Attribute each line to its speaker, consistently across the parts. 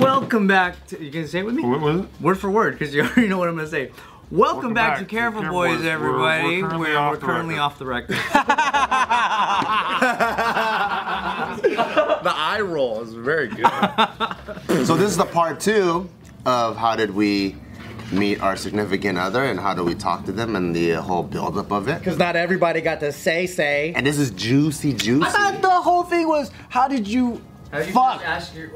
Speaker 1: Welcome back to. You can say it with me?
Speaker 2: What was it?
Speaker 1: Word for word, because you already know what I'm gonna say. Welcome,
Speaker 2: Welcome
Speaker 1: back,
Speaker 2: back
Speaker 1: to
Speaker 2: to
Speaker 1: Careful,
Speaker 2: Careful
Speaker 1: Boys,
Speaker 2: Boys. We're-
Speaker 1: everybody.
Speaker 2: we're currently
Speaker 1: We're-
Speaker 2: off
Speaker 1: we're
Speaker 2: the
Speaker 1: currently
Speaker 2: record.
Speaker 1: off the record.
Speaker 3: The eye roll is very good.
Speaker 4: So this is the part two of how did we meet our significant other and how do we talk to them and the whole buildup of it.
Speaker 5: Because not everybody got to say say.
Speaker 4: And this is juicy, juicy.
Speaker 5: I thought the whole thing was how did you fuck?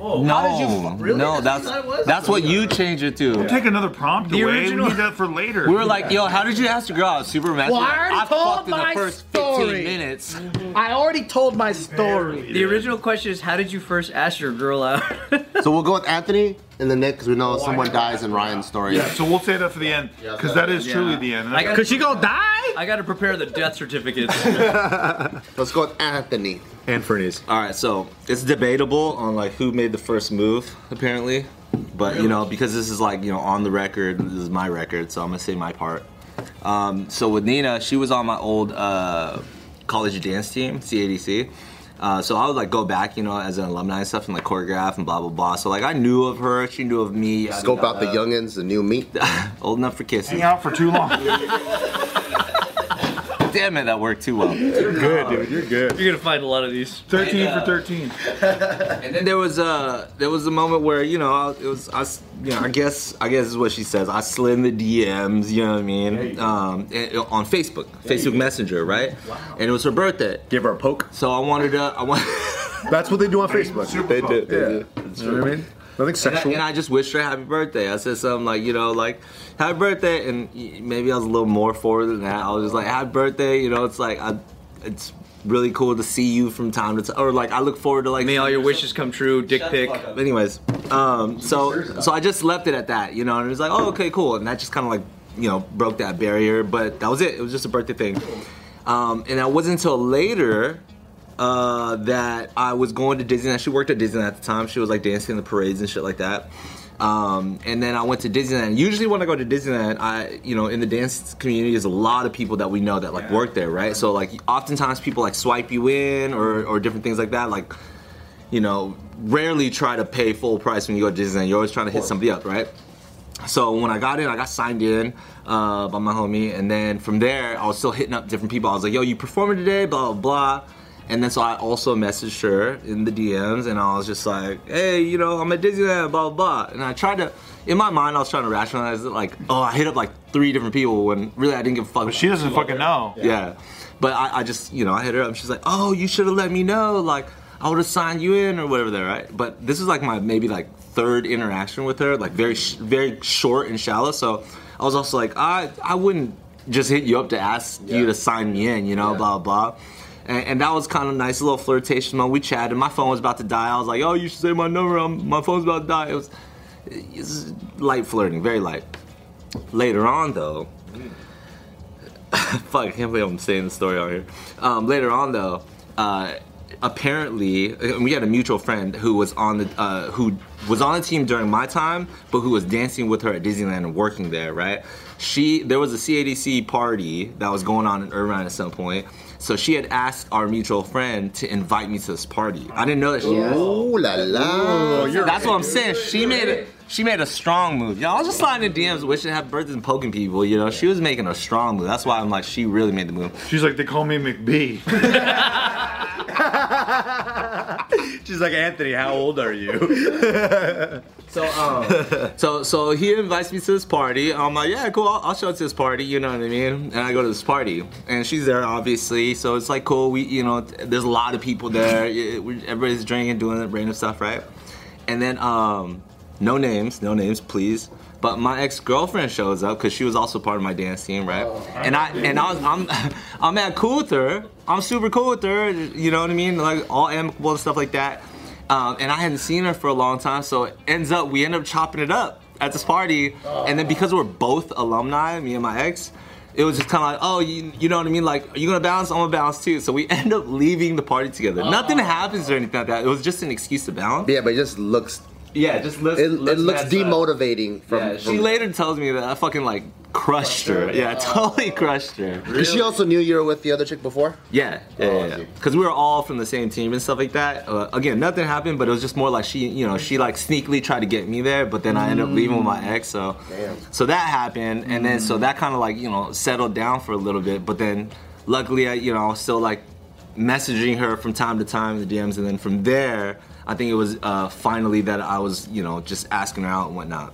Speaker 1: oh,
Speaker 6: No,
Speaker 5: How did you fu- really?
Speaker 6: no,
Speaker 5: That's
Speaker 6: that's
Speaker 5: what you thought it was?
Speaker 6: that's what you changed it to.
Speaker 2: Take another prompt
Speaker 1: The
Speaker 2: away.
Speaker 1: original-
Speaker 2: We need that for later.
Speaker 6: We were like, yo, how did you ask your girl out? Super messy.
Speaker 5: Well, I already told
Speaker 6: fucked in the first
Speaker 5: story.
Speaker 6: 15 minutes.
Speaker 5: I already told my story.
Speaker 1: The original question is, how did you first ask your girl out?
Speaker 4: So we'll go with Anthony and the Nick because we know someone dies in Ryan's story.
Speaker 2: yeah, so we'll say that for the end because that is truly the end. And
Speaker 1: I got-
Speaker 5: Cause she gonna die?
Speaker 1: I gotta prepare the death certificate.
Speaker 4: Let's go with Anthony.
Speaker 3: And Fernie's.
Speaker 6: All right, so it's debatable on like who made the first move, apparently. But you know, because this is like you know on the record, this is my record, so I'm gonna say my part. Um, so with Nina, she was on my old uh, college dance team, CADC. Uh, so I would like go back, you know, as an alumni and stuff, and like choreograph and blah blah blah. So like I knew of her, she knew of me.
Speaker 4: Scope out the
Speaker 6: yada.
Speaker 4: youngins, the new meat.
Speaker 6: Old enough for kissing.
Speaker 2: hang out for too long.
Speaker 6: Damn it, that worked too well.
Speaker 3: You're good, dude. You're good.
Speaker 1: You're gonna find a lot of these.
Speaker 2: 13 for 13.
Speaker 6: And then there was a there was a moment where you know I- it was I s- you know I guess I guess is what she says I slid in the DMs you know what I mean um, and- on Facebook Facebook Messenger right and it was her birthday
Speaker 3: Give her a poke.
Speaker 6: so I wanted to I want
Speaker 3: That's what they do on Facebook. They do. They
Speaker 4: Yeah.
Speaker 3: do. You know what I mean? Nothing
Speaker 6: and I,
Speaker 3: sexual.
Speaker 6: and I just wished her happy birthday I said something like you know like happy birthday and maybe I was a little more forward than that I was just like happy birthday you know it's like I it's really cool to see you from time to time or like I look forward to like
Speaker 1: May all your wishes come true. Dick pic.
Speaker 6: Anyways, um, so so I just left it at that, you know, and it was like, oh, okay, cool, and that just kind of like, you know, broke that barrier. But that was it. It was just a birthday thing, um, and it wasn't until later uh, that I was going to Disneyland. She worked at Disney at the time. She was like dancing in the parades and shit like that. Um, and then I went to Disneyland. Usually when I go to Disneyland, I, you know, in the dance community, there's a lot of people that we know that like work there, right? So like, oftentimes people like swipe you in or, or different things like that. Like, you know, rarely try to pay full price when you go to Disneyland. You're always trying to hit somebody up, right? So when I got in, I got signed in uh, by my homie, and then from there, I was still hitting up different people. I was like, "Yo, you performing today?" Blah blah blah. And then so I also messaged her in the DMs, and I was just like, "Hey, you know, I'm at Disneyland, blah blah blah." And I tried to, in my mind, I was trying to rationalize it, like, "Oh, I hit up like three different people when really I didn't give a fuck."
Speaker 2: But she doesn't fucking know.
Speaker 6: Yeah. But I, I just, you know, I hit her up and she's like, oh, you should have let me know. Like, I would have signed you in or whatever there, right? But this is like my maybe like third interaction with her, like very, sh- very short and shallow. So I was also like, I, I wouldn't just hit you up to ask you to sign me in, you know, blah, blah. And, and that was kind of nice, a little flirtation. When we chatted, my phone was about to die. I was like, oh, you should say my number. I'm, my phone's about to die. It was, it's light flirting, very light. Later on, though, fuck, I can't believe I'm saying the story out here. Um, later on, though, uh, apparently we had a mutual friend who was on the uh, who was on the team during my time, but who was dancing with her at Disneyland and working there. Right? She there was a CADC party that was going on in Irvine at some point. So she had asked our mutual friend to invite me to this party. I didn't know that she.
Speaker 4: Ooh la la.
Speaker 6: That's what I'm saying. She made it. She made a strong move. Y'all was just sliding in DMs, wishing happy birthdays and poking people. You know, she was making a strong move. That's why I'm like, she really made the move.
Speaker 2: She's like, they call me McBee.
Speaker 3: She's like, Anthony, how old are you?
Speaker 6: So, um, so, so he invites me to this party. I'm like, yeah, cool. I'll, I'll show up to this party. You know what I mean? And I go to this party, and she's there, obviously. So it's like cool. We, you know, there's a lot of people there. Everybody's drinking, doing random stuff, right? And then, um, no names, no names, please. But my ex girlfriend shows up because she was also part of my dance team, right? and I and I was, I'm I'm at cool with her. I'm super cool with her. You know what I mean? Like all amicable and stuff like that. Um, and I hadn't seen her for a long time, so it ends up we end up chopping it up at this party. And then because we're both alumni, me and my ex, it was just kind of like, oh, you, you know what I mean? Like, are you gonna bounce? I'm gonna bounce too. So we end up leaving the party together. Nothing happens or anything like that. It was just an excuse to bounce.
Speaker 4: Yeah, but it just looks
Speaker 6: yeah, just looks.
Speaker 4: It, it looks
Speaker 6: messed up.
Speaker 4: demotivating from.
Speaker 6: Yeah, she
Speaker 4: from
Speaker 6: later tells me that I fucking like crushed her. Yeah, totally crushed her.
Speaker 4: Cause she also knew you were with the other chick before.
Speaker 6: Yeah, yeah,
Speaker 4: Oh,
Speaker 6: yeah.
Speaker 4: see.
Speaker 6: Because we were all from the same team and stuff like that. Uh, again, nothing happened, but it was just more like she, you know, she like sneakily tried to get me there, but then I ended up leaving with my ex. So,
Speaker 4: Damn.
Speaker 6: so that happened, and then so that kind of like you know settled down for a little bit. But then, luckily, I you know I was still like messaging her from time to time in the DMs, and then from there, I think it was uh, finally that I was you know just asking her out and whatnot.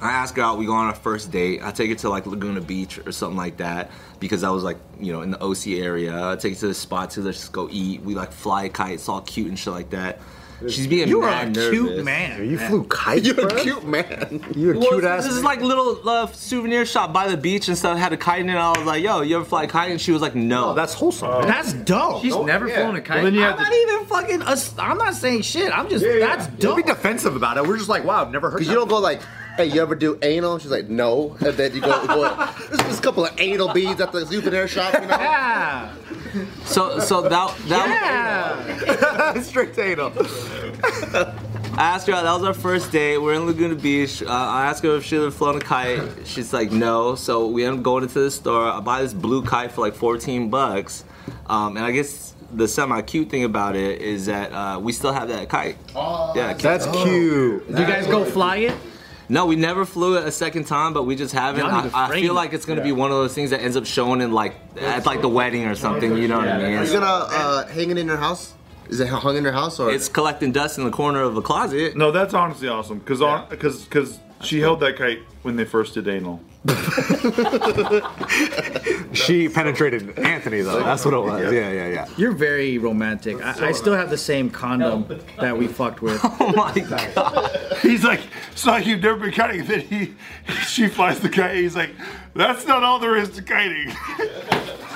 Speaker 6: I ask her out, we go on our first date. I take her to like Laguna Beach or something like that because I was like, you know, in the OC area. I take her to the spot to let's just go eat. We like fly kites, all cute and shit like that. She's being
Speaker 5: You are a
Speaker 6: mad
Speaker 5: cute man.
Speaker 2: You flew kites,
Speaker 4: You're
Speaker 2: bro?
Speaker 4: a cute man.
Speaker 2: You're a
Speaker 6: Well,
Speaker 2: cute ass.
Speaker 6: this is like little uh, souvenir shop by the beach and stuff. Had a kite in it. I was like, "Yo, you ever fly a kite?" And she was like, "No."
Speaker 2: Oh, that's wholesome. man.
Speaker 5: That's dope.
Speaker 1: She's never
Speaker 2: yeah.
Speaker 1: flown a kite.
Speaker 2: Well, then you
Speaker 5: I'm
Speaker 2: have to
Speaker 5: not even fucking. us- I'm not saying shit. I'm just. that's
Speaker 2: Don't
Speaker 5: dope.
Speaker 2: be defensive about it. We're just like, wow, I've never heard.
Speaker 4: Cause you don't go like, hey, you ever do anal? She's like, no. And then you go, go there's just a couple of anal beads at the souvenir shop, you know?
Speaker 5: Yeah.
Speaker 6: So, so that that
Speaker 5: Yeah.
Speaker 2: straight to anal.
Speaker 6: I asked her out. That was our first date. We're in Laguna Beach. Uh, I asked her if she ever flown a kite. She's like, no. So we end up going into the store. I buy this blue kite for like 14 bucks. Um, and I guess the semi cute thing about it is that uh, we still have that kite. yeah.
Speaker 2: That's cute.
Speaker 5: Do you guys go fly it?
Speaker 6: No, we never flew it a second time, but we just haven't.
Speaker 5: Y'all need to
Speaker 6: I, I feel like it's gonna be one of those things that ends up showing in like at like the wedding or something. You know what I mean?
Speaker 4: Are you
Speaker 6: It's,
Speaker 4: gonna uh, hang it in your house? Is it hung in your house or?
Speaker 6: it's collecting dust in the corner of a closet.
Speaker 2: No, that's honestly awesome. Cause on, cause, cause she held that kite when they first did anal.
Speaker 7: She penetrated Anthony though. That's what it was. Yeah, yeah, yeah.
Speaker 5: You're very romantic. I, I still have the same condom that we fucked with.
Speaker 6: Oh my god.
Speaker 2: He's like, it's so you've never been kiting. Then he, she flies the kite. He's like, that's not all there is to kiting.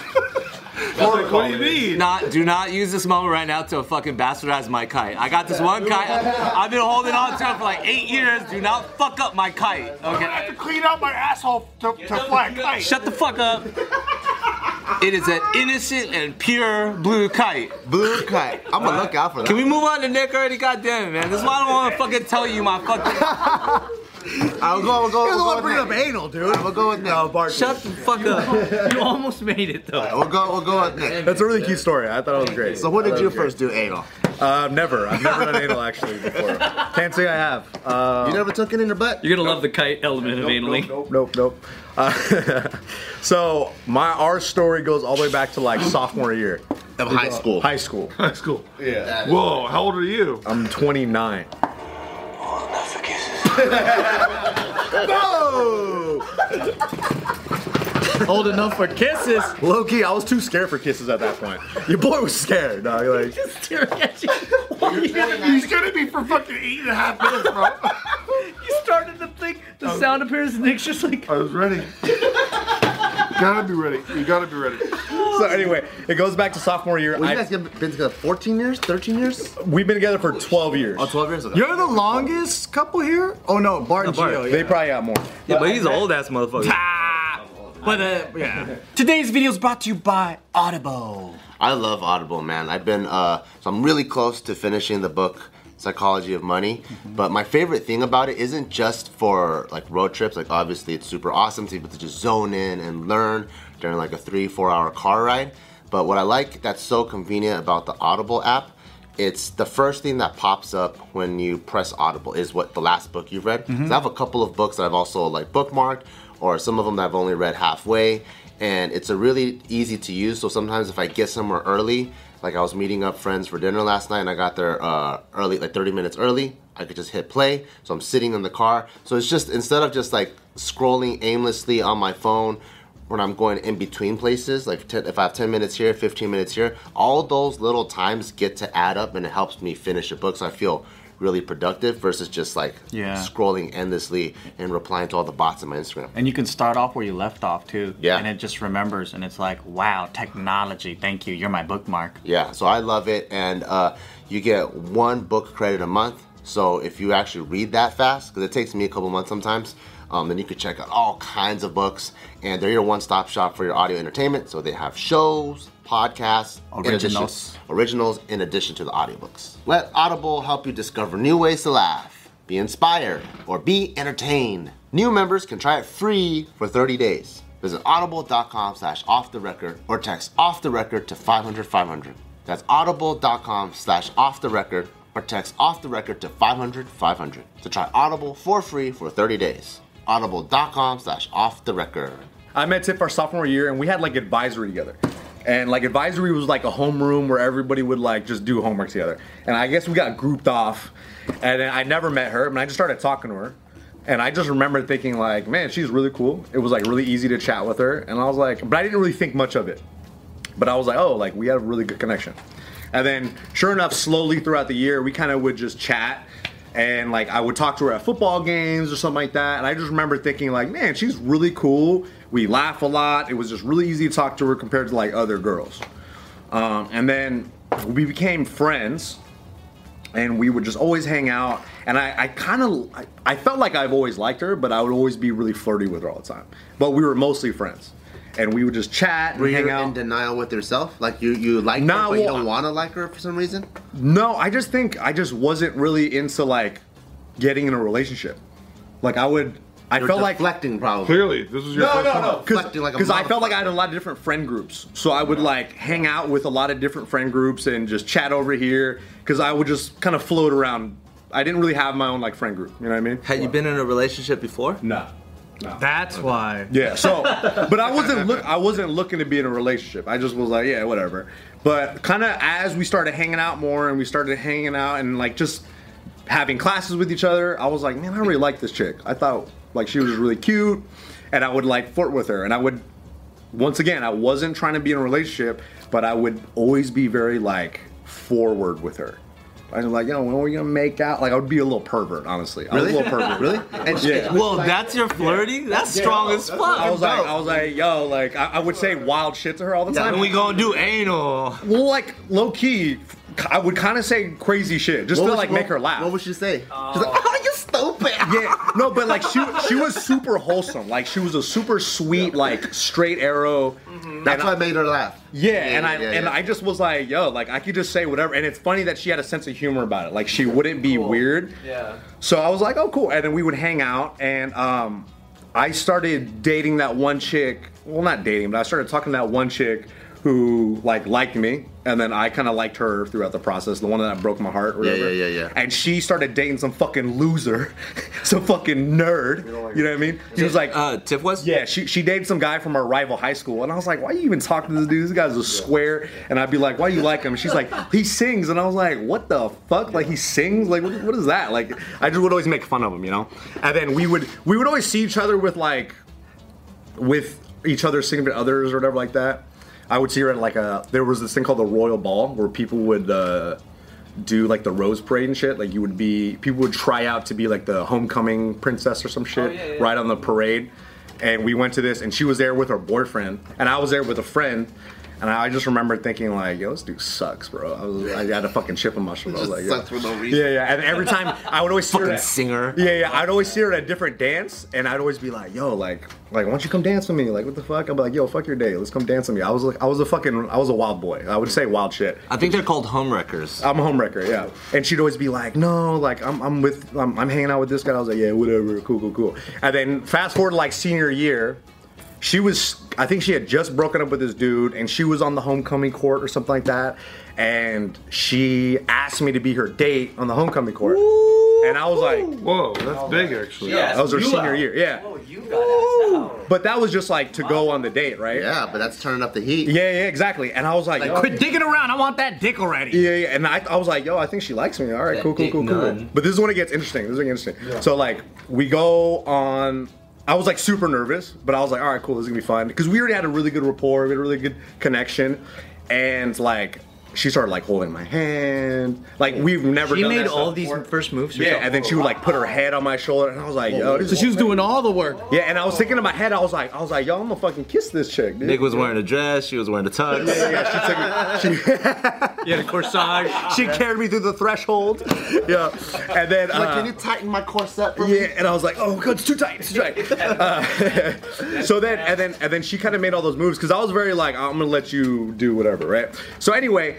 Speaker 2: I'm what do you mean?
Speaker 6: Not, do not use this moment right now to fucking bastardize my kite. I got this one kite. I've been holding on to it for like eight years. Do not fuck up my kite. Okay.
Speaker 2: I have to clean out my asshole to, to fly a kite.
Speaker 6: Shut the fuck up. It is an innocent and pure blue kite.
Speaker 4: Blue kite. I'm gonna look out for that.
Speaker 6: Can we move on to Nick already? God damn it, man. This is why I don't want to fucking tell you my fucking.
Speaker 4: I'll go, we'll go,
Speaker 2: You're the
Speaker 4: we'll
Speaker 2: one bringing up anal, dude.
Speaker 4: We'll go with Nick.
Speaker 2: No, Bart.
Speaker 6: Shut the fuck up.
Speaker 1: you almost made it though.
Speaker 4: We'll go, we'll go with Nick.
Speaker 2: That's a really cute story. I thought it was great.
Speaker 4: So when did you first do anal?
Speaker 2: Uh, never. I've never done anal actually before. Can't say I have. Uh,
Speaker 4: You never took it in your butt?
Speaker 1: You're gonna love the kite element of anally.
Speaker 2: Nope, nope. Uh, so my our story goes all the way back to like sophomore year,
Speaker 4: Of high school.
Speaker 2: high school.
Speaker 3: High school.
Speaker 4: Yeah.
Speaker 2: Whoa, how old are you? I'm 29.
Speaker 5: Old enough for kisses.
Speaker 2: Low key, I was too scared for kisses at that point. Your boy was scared. Dog. Like, just
Speaker 5: Staring at you.
Speaker 2: he's gonna be for fucking eight and a half minutes, bro.
Speaker 1: You started the thing, the sound appears, and Nick's just like,
Speaker 2: I was ready. Gotta be ready. You gotta be ready. So anyway, it goes back to sophomore year.
Speaker 4: Well, you guys have been together 14 years, 13 years?
Speaker 2: we've been together for 12 years.
Speaker 4: Oh, 12 years ago.
Speaker 5: You're the longest couple here? Oh no, Bart and
Speaker 6: Bart.
Speaker 5: Gio.
Speaker 2: They
Speaker 5: Yeah.
Speaker 2: probably got more.
Speaker 6: Yeah, but he's an old ass motherfucker.
Speaker 5: But uh, yeah. Today's video is brought to you by Audible.
Speaker 4: I love Audible, man. I've been, uh, so I'm really close to finishing the book, Psychology of Money. Mm-hmm. But my favorite thing about it isn't just for like road trips. Like obviously it's super awesome to be able to just zone in and learn during like a three, four hour car ride. But what I like that's so convenient about the Audible app, it's the first thing that pops up when you press Audible is what the last book you've read. Mm-hmm. 'Cause I have a couple of books that I've also like bookmarked, or some of them that I've only read halfway. And it's a really easy to use. So sometimes if I get somewhere early, like I was meeting up friends for dinner last night and I got there uh, early, like 30 minutes early, I could just hit play. So I'm sitting in the car. So it's just instead of just like scrolling aimlessly on my phone when I'm going in between places, like 10, if I have 10 minutes here, 15 minutes here, all those little times get to add up and it helps me finish a book. So I feel really productive versus just like
Speaker 7: Yeah.
Speaker 4: scrolling endlessly and replying to all the bots on my Instagram.
Speaker 7: And you can start off where you left off too.
Speaker 4: Yeah.
Speaker 7: And it just remembers, and it's like, wow, technology. Thank you. You're my bookmark.
Speaker 4: Yeah, so I love it, and uh, you get one book credit a month. So if you actually read that fast, because it takes me a couple months sometimes, um, then you can check out all kinds of books, and they're your one-stop shop for your audio entertainment. So they have shows, podcasts, in addition-
Speaker 7: Originals.
Speaker 4: originals in addition to the audiobooks. Let Audible help you discover new ways to laugh. be inspired, or be entertained. New members can try it free for 30 days. Visit audible.com slash off the record or text off the record to 500 500. That's audible.com slash off the record or text off the record to 500 500 to try Audible for free for 30 days. Audible.com slash off the record.
Speaker 3: I met Tiff our sophomore year, and we had like advisory together. And like advisory was like a homeroom where everybody would like just do homework together. And I guess we got grouped off, and I never met her, and I just started talking to her. And I just remember thinking like, man, she's really cool. It was like really easy to chat with her, and I was like, but I didn't really think much of it. But I was like, oh, like we had a really good connection. And then, sure enough, slowly throughout the year, we kind of would just chat. And like I would talk to her at football games or something like that. And I just remember thinking like, man, she's really cool. We laugh a lot. It was just really easy to talk to her compared to like other girls. Um, and then we became friends and we would just always hang out. And I, I kind of, I, I felt like I've always liked her, but I would always be really flirty with her all the time. But we were mostly friends, and we would just chat and
Speaker 4: Were
Speaker 3: hang
Speaker 4: you
Speaker 3: out.
Speaker 4: in denial with yourself? Like you, you like her,
Speaker 3: Nah,
Speaker 4: but you
Speaker 3: well,
Speaker 4: don't want to like her for some reason?
Speaker 3: No, I just think I just wasn't really into like getting in a relationship. Like I would, I
Speaker 4: You're
Speaker 3: felt like
Speaker 4: deflecting probably.
Speaker 2: Clearly, this was your first time.
Speaker 4: Reflecting like a
Speaker 3: because I felt like I had a lot of different friend groups, so I would like hang out with a lot of different friend groups and just chat over here. Because I would just kind of float around. I didn't really have my own like friend group. You know what I mean?
Speaker 6: Had you been in a relationship before?
Speaker 3: No.
Speaker 1: That's why.
Speaker 3: Yeah. So, but I wasn't look. I wasn't looking to be in a relationship. I just was like, yeah, whatever. But kind of as we started hanging out more and we started hanging out and like just having classes with each other, I was like, man, I really like this chick. I thought like she was really cute, and I would like flirt with her, and I would. Once again, I wasn't trying to be in a relationship, but I would always be very like forward with her. I was like, yo, when are we gonna make out? Like, I would be a little pervert, honestly. I was a little pervert.
Speaker 4: Really? And she-
Speaker 3: Yeah.
Speaker 6: Well, that's your flirting? That's strong as fuck.
Speaker 3: I was like, I was like, yo, like, I, I would say wild shit to her all the time.
Speaker 6: and we gonna do anal.
Speaker 3: well, like, low key, I would kind of say crazy shit just
Speaker 4: What
Speaker 3: to like
Speaker 4: what-
Speaker 3: make her laugh.
Speaker 4: What would she say? Uh, She's like, oh, you stupid.
Speaker 3: yeah, no, but like she she was super wholesome. Like she was a super sweet, like straight arrow.
Speaker 4: That's
Speaker 3: And
Speaker 4: why
Speaker 3: I-
Speaker 4: made her laugh.
Speaker 3: Yeah, and I
Speaker 4: yeah,
Speaker 3: and
Speaker 4: yeah.
Speaker 3: I just was like, yo, like I could just say whatever. And it's funny that she had a sense of humor about it. Like she wouldn't be weird.
Speaker 1: Yeah.
Speaker 3: So I was like, oh, cool. And then we would hang out, and um, I started dating that one chick. Well, not dating, but I started talking to that one chick who like liked me, and then I kind of liked her throughout the process. The one that broke my heart. Or
Speaker 4: Yeah,
Speaker 3: whatever.
Speaker 4: yeah, yeah, yeah.
Speaker 3: And she started dating some fucking loser, some fucking nerd. You know what I mean? She was like,
Speaker 6: Uh, Tiff was?
Speaker 3: yeah, she, she dated some guy from our rival high school, and I was like, "Why are you even talking to this dude? This guy's a square." And I'd be like, "Why you like him?" She's like, "He sings," and I was like, "What the fuck? Like he sings? Like what, what is that?" Like I just would always make fun of him, you know. And then we would we would always see each other with like with each other's significant others or whatever like that. I would see her at like a there was this thing called the Royal Ball where people would uh, do like the rose parade and shit. Like you would be people would try out to be like the homecoming princess or some shit right on the parade. And we went to this and she was there with her boyfriend and I was there with a friend. And I just remember thinking like, yo, this dude sucks, bro. I was, I had a fucking chip on my shoulder. I was
Speaker 4: Just
Speaker 3: like, yo.
Speaker 4: sucks for no reason.
Speaker 3: Yeah, yeah. And every time I would always see her
Speaker 6: Fucking
Speaker 3: at-
Speaker 6: singer.
Speaker 3: yeah, yeah. I'd always see her at a different dance, and I'd always be like, "Yo, like, like, why don't you come dance with me? Like, what the fuck?" I'd be like, "Yo, fuck your day. Let's come dance with me." I was like, I was a fucking, I was a wild boy. I would say wild shit.
Speaker 6: I think they're called homewreckers.
Speaker 3: I'm a homewrecker, yeah. And she'd always be like, "No, like, I'm, I'm with, I'm, I'm hanging out with this guy." I was like, "Yeah, whatever, cool, cool, cool." And then fast forward like senior year, she was, I think she had just broken up with this dude, and she was on the homecoming court or something like that, and she asked me to be her date on the homecoming court, and I was like.
Speaker 2: Whoa, that's big actually.
Speaker 3: That was her senior year, yeah.
Speaker 1: Oh, you got.
Speaker 3: But that was just like to go on the date, right?
Speaker 4: Yeah, but that's turning up the heat.
Speaker 3: Yeah, yeah, exactly. And I was like,
Speaker 4: Like,
Speaker 3: yo,
Speaker 1: Quit digging around. I want that dick already.
Speaker 3: yeah, yeah. And I, I was like, yo, I think she likes me. All right, cool, cool, cool, cool.
Speaker 6: none.
Speaker 3: But this is when it gets interesting. This is when it gets interesting. So like, we go on. I was like super nervous, but I was like, all right, cool, this is gonna be fun because we already had a really good rapport, we had a really good connection, and like. She started like holding my hand, like we've never.
Speaker 1: She
Speaker 3: done
Speaker 1: made
Speaker 3: that
Speaker 1: all
Speaker 3: stuff
Speaker 1: these
Speaker 3: before.
Speaker 1: first moves.
Speaker 3: Yeah,
Speaker 1: herself.
Speaker 3: and then she would like put her head on my shoulder, and I was like, "Yo, this
Speaker 1: So she was doing all the work.
Speaker 3: Yeah, and I was thinking in my head, I was like, I was like, yo, I'm gonna fucking kiss this chick, dude.
Speaker 6: Nick was wearing a dress, she was wearing a tux.
Speaker 3: yeah, she took it.
Speaker 1: Yeah, the corsage.
Speaker 3: She, she carried me through the threshold. Yeah, and then
Speaker 4: Like,
Speaker 3: uh,
Speaker 4: can you tighten my corset for me?
Speaker 3: yeah, and I was like, oh god, it's too tight, it's too tight. Uh, so then, and then, and then she kind of made all those moves because I was very like, I'm gonna let you do whatever, right? So anyway.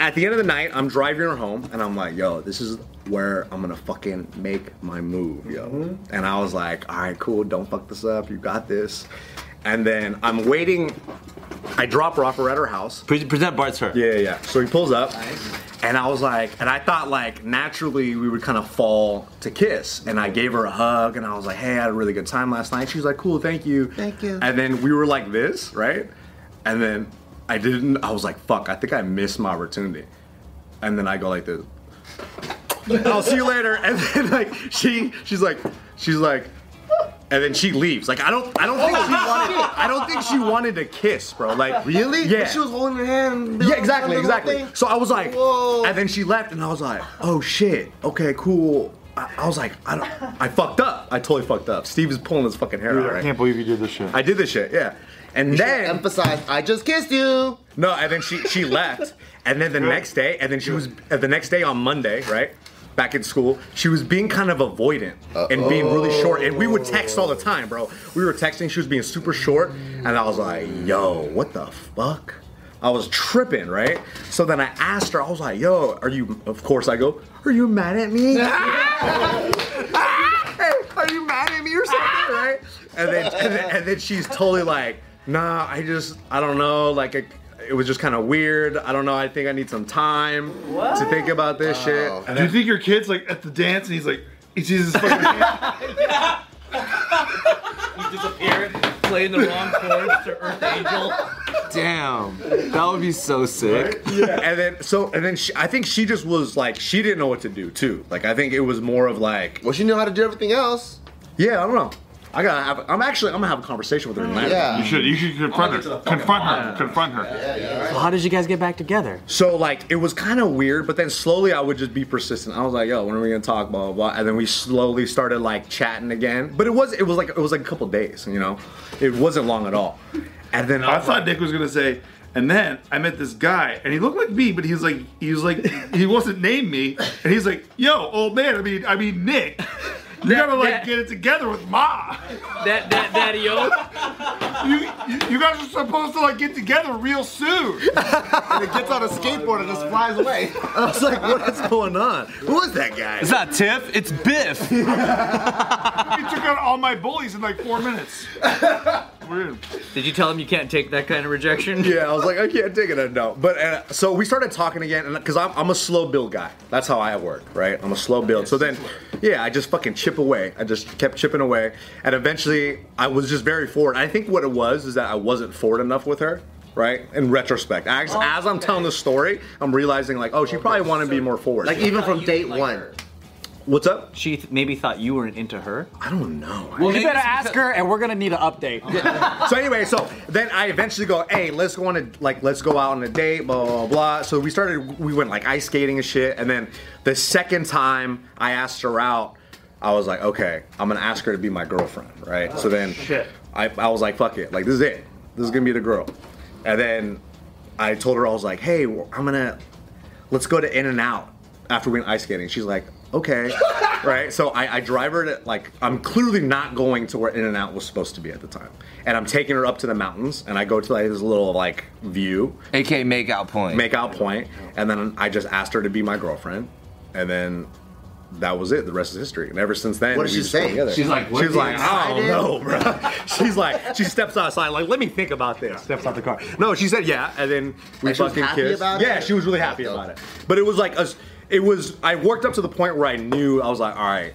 Speaker 3: at the end of the night, I'm driving her home, and I'm like, yo, this is where I'm gonna fucking make my move, yo. And I was like, all right, cool, don't fuck this up, you got this. And then I'm waiting. I drop her off her at her house.
Speaker 6: Pre- present Bart's her.
Speaker 3: Yeah, yeah, yeah. So he pulls up, and I was like, and I thought like naturally we would kind of fall to kiss, and I gave her a hug, and I was like, hey, I had a really good time last night. She was like, cool, thank you.
Speaker 4: Thank you.
Speaker 3: And then we were like this, right? And then I didn't. I was like, fuck, I think I missed my opportunity. And then I go like this. I'll see you later. And then like she, she's like, she's like. And then she leaves. Like I don't, I don't think she wanted. I don't think she wanted to kiss, bro. Like
Speaker 4: Really?
Speaker 3: Yeah.
Speaker 4: But she was holding her hand.
Speaker 3: Yeah, exactly, exactly. So I was like,
Speaker 4: Whoa.
Speaker 3: and then she left, and I was like, oh shit, okay, cool. I, I was like, I don't, I fucked up. I totally fucked up. Steve is pulling his fucking hair
Speaker 2: Dude,
Speaker 3: out.
Speaker 2: I
Speaker 3: Right?
Speaker 2: can't believe you did this shit.
Speaker 3: I did this shit, yeah. And then
Speaker 4: Emphasize, I just kissed you.
Speaker 3: no, and then she she left, and then the next day, and then she was uh, the next day on Monday, right? Back in school, she was being kind of avoidant and being really short. And we would text all the time, bro. We were texting. She was being super short, and I was like, "Yo, what the fuck?" I was tripping, right? So then I asked her. I was like, "Yo, are you?" Of course, I go, "Are you mad at me?" hey, are you mad at me or something, right? And then, and then, and then she's totally like, nah, I just, I don't know, like, it, it was just kind of weird. I don't know, I think I need some time to think about this shit. And
Speaker 2: Do you think your kid's like at the dance and he's like, he sees his fucking hand?
Speaker 1: You disappear, playing the wrong chords to Earth Angel.
Speaker 6: Damn. That would be so sick.
Speaker 3: and then, so, and then she, I think she just was like, she didn't know what to do too. Like, I think it was more of like,
Speaker 4: Well, she knew how to do everything else.
Speaker 3: yeah, I don't know. I gotta have, I'm actually, I'm gonna have a conversation with her tonight.
Speaker 4: Yeah.
Speaker 2: You should, you should confront her. Confront her. Confront her.
Speaker 7: Yeah, So how did you guys get back together?
Speaker 3: So like it was kind of weird, but then slowly I would just be persistent. I was like, "Yo, when are we gonna talk?" Blah blah blah. And then we slowly started like chatting again. But it was it was like it was like a couple days, you know. It wasn't long at all. And then
Speaker 2: I thought Nick was gonna say, and then I met this guy, and he looked like me, but he was like, he was like, he wasn't named me, and he's like, "Yo, old man, I mean, I mean Nick, you gotta like
Speaker 1: that-
Speaker 2: get it together with Ma.
Speaker 1: That that daddy o.
Speaker 2: You, you, you guys are supposed to like get together real soon."
Speaker 4: And it gets on a skateboard and just flies away.
Speaker 3: I was like, "What is going on? Who is that guy?"
Speaker 6: It's not Tiff, it's Biff.
Speaker 2: He took out all my bullies in like four minutes. Weird.
Speaker 1: Did you tell him you can't take that kind of rejection?
Speaker 3: Yeah, I was like, I can't take it. No, but uh, so we started talking again, and because I'm, I'm a slow build guy. That's how I work, right? I'm a slow build. So then, yeah, I just fucking chip away. I just kept chipping away, and eventually, I was just very forward. I think what it was is that I wasn't forward enough with her. Right? In retrospect, as, as I'm telling the story, I'm realizing like, oh, she probably wanted to be more forward.
Speaker 4: Like even from date one.
Speaker 3: What's up?
Speaker 7: She th- maybe thought you weren't into her.
Speaker 3: I don't know.
Speaker 5: Well,
Speaker 6: you
Speaker 5: better ask her, and we're gonna need an update.
Speaker 3: so anyway, so then I eventually go, hey, let's go on a like let's go out on a date, blah blah blah. So we started, we went like ice skating and shit, and then the second time I asked her out, I was like, okay, I'm gonna ask her to be my girlfriend, right? so then shit. I, I was like, fuck it, like this is it, this is gonna be the girl, and then I told her I was like, hey, I'm gonna let's go to In and Out after we went ice skating. She's like, okay, right? So I, I drive her to like I'm clearly not going to where In and Out was supposed to be at the time, and I'm taking her up to the mountains, and I go to like this little like view,
Speaker 6: AK make out point.
Speaker 3: make out point, and then I just asked her to be my girlfriend, and then. That was it. The rest is history. And ever since then,
Speaker 4: What did
Speaker 3: we
Speaker 4: she
Speaker 3: just
Speaker 4: say?
Speaker 3: together.
Speaker 4: She's like,
Speaker 3: she
Speaker 4: "What
Speaker 3: was
Speaker 4: the
Speaker 3: like, I don't know, bro. She's like, she steps outside, like, let me think about this. Steps out the car. No, she said yeah, and then we
Speaker 4: Like, she was
Speaker 3: fucking
Speaker 4: happy
Speaker 3: kissed.
Speaker 4: about
Speaker 3: yeah,
Speaker 4: it?
Speaker 3: she was really happy about it. But it was like us. It was. I worked up to the point where I knew I was like, all right.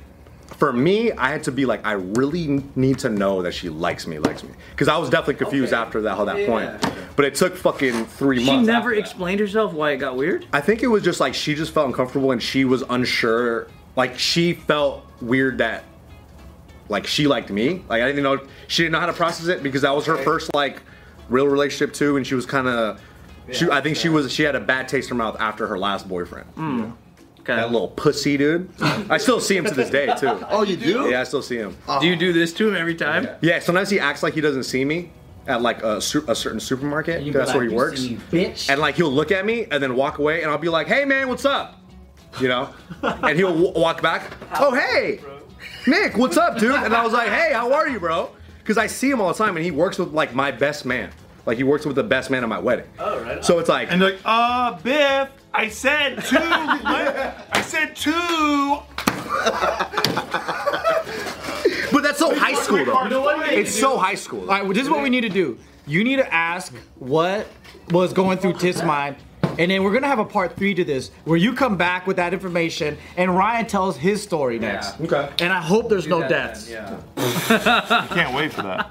Speaker 3: For me, I had to be like, I really need to know that she likes me, likes me, because I was definitely confused after that whole that point. But it took fucking three
Speaker 1: She
Speaker 3: months.
Speaker 1: She never
Speaker 3: after that.
Speaker 1: explained herself why it got weird.
Speaker 3: I think it was just like she just felt uncomfortable and she was unsure. Like she felt weird that like she liked me. Like I didn't know she didn't know how to process it because that was her first like real relationship too, and she was kind of. She, I think she was. She had a bad taste in her mouth after her last boyfriend. Hmm.
Speaker 1: Okay.
Speaker 3: That little pussy dude. I still see him to this day too.
Speaker 4: Oh, you do?
Speaker 3: Yeah, I still see him. Oh.
Speaker 1: Do you do this to him every time?
Speaker 3: Yeah, sometimes he acts like he doesn't see me at like a, su- a certain supermarket. 'cause That's where he works.
Speaker 1: bitch.
Speaker 3: and like he'll look at me and then walk away and I'll be like, "Hey man, what's up?" You know, and he'll w- walk back. Oh hey, Nick, what's up, dude? And I was like, "Hey, how are you, bro?" Because I see him all the time and he works with like my best man. Like he works with the best man at my wedding.
Speaker 1: Oh, right on.
Speaker 3: So it's like
Speaker 2: And they're like, uh, Biff, I said two. I said two.
Speaker 3: But that's so high school though.
Speaker 2: You know what?
Speaker 3: It's so high school. Though.
Speaker 5: All right, well, this is what we need to do. You need to ask what was going through Tiff's mind, and then we're gonna have a part three to this, where you come back with that information, and Ryan tells his story next.
Speaker 3: Okay.
Speaker 5: And I hope there's no deaths.
Speaker 1: Yeah.
Speaker 2: I can't wait for that.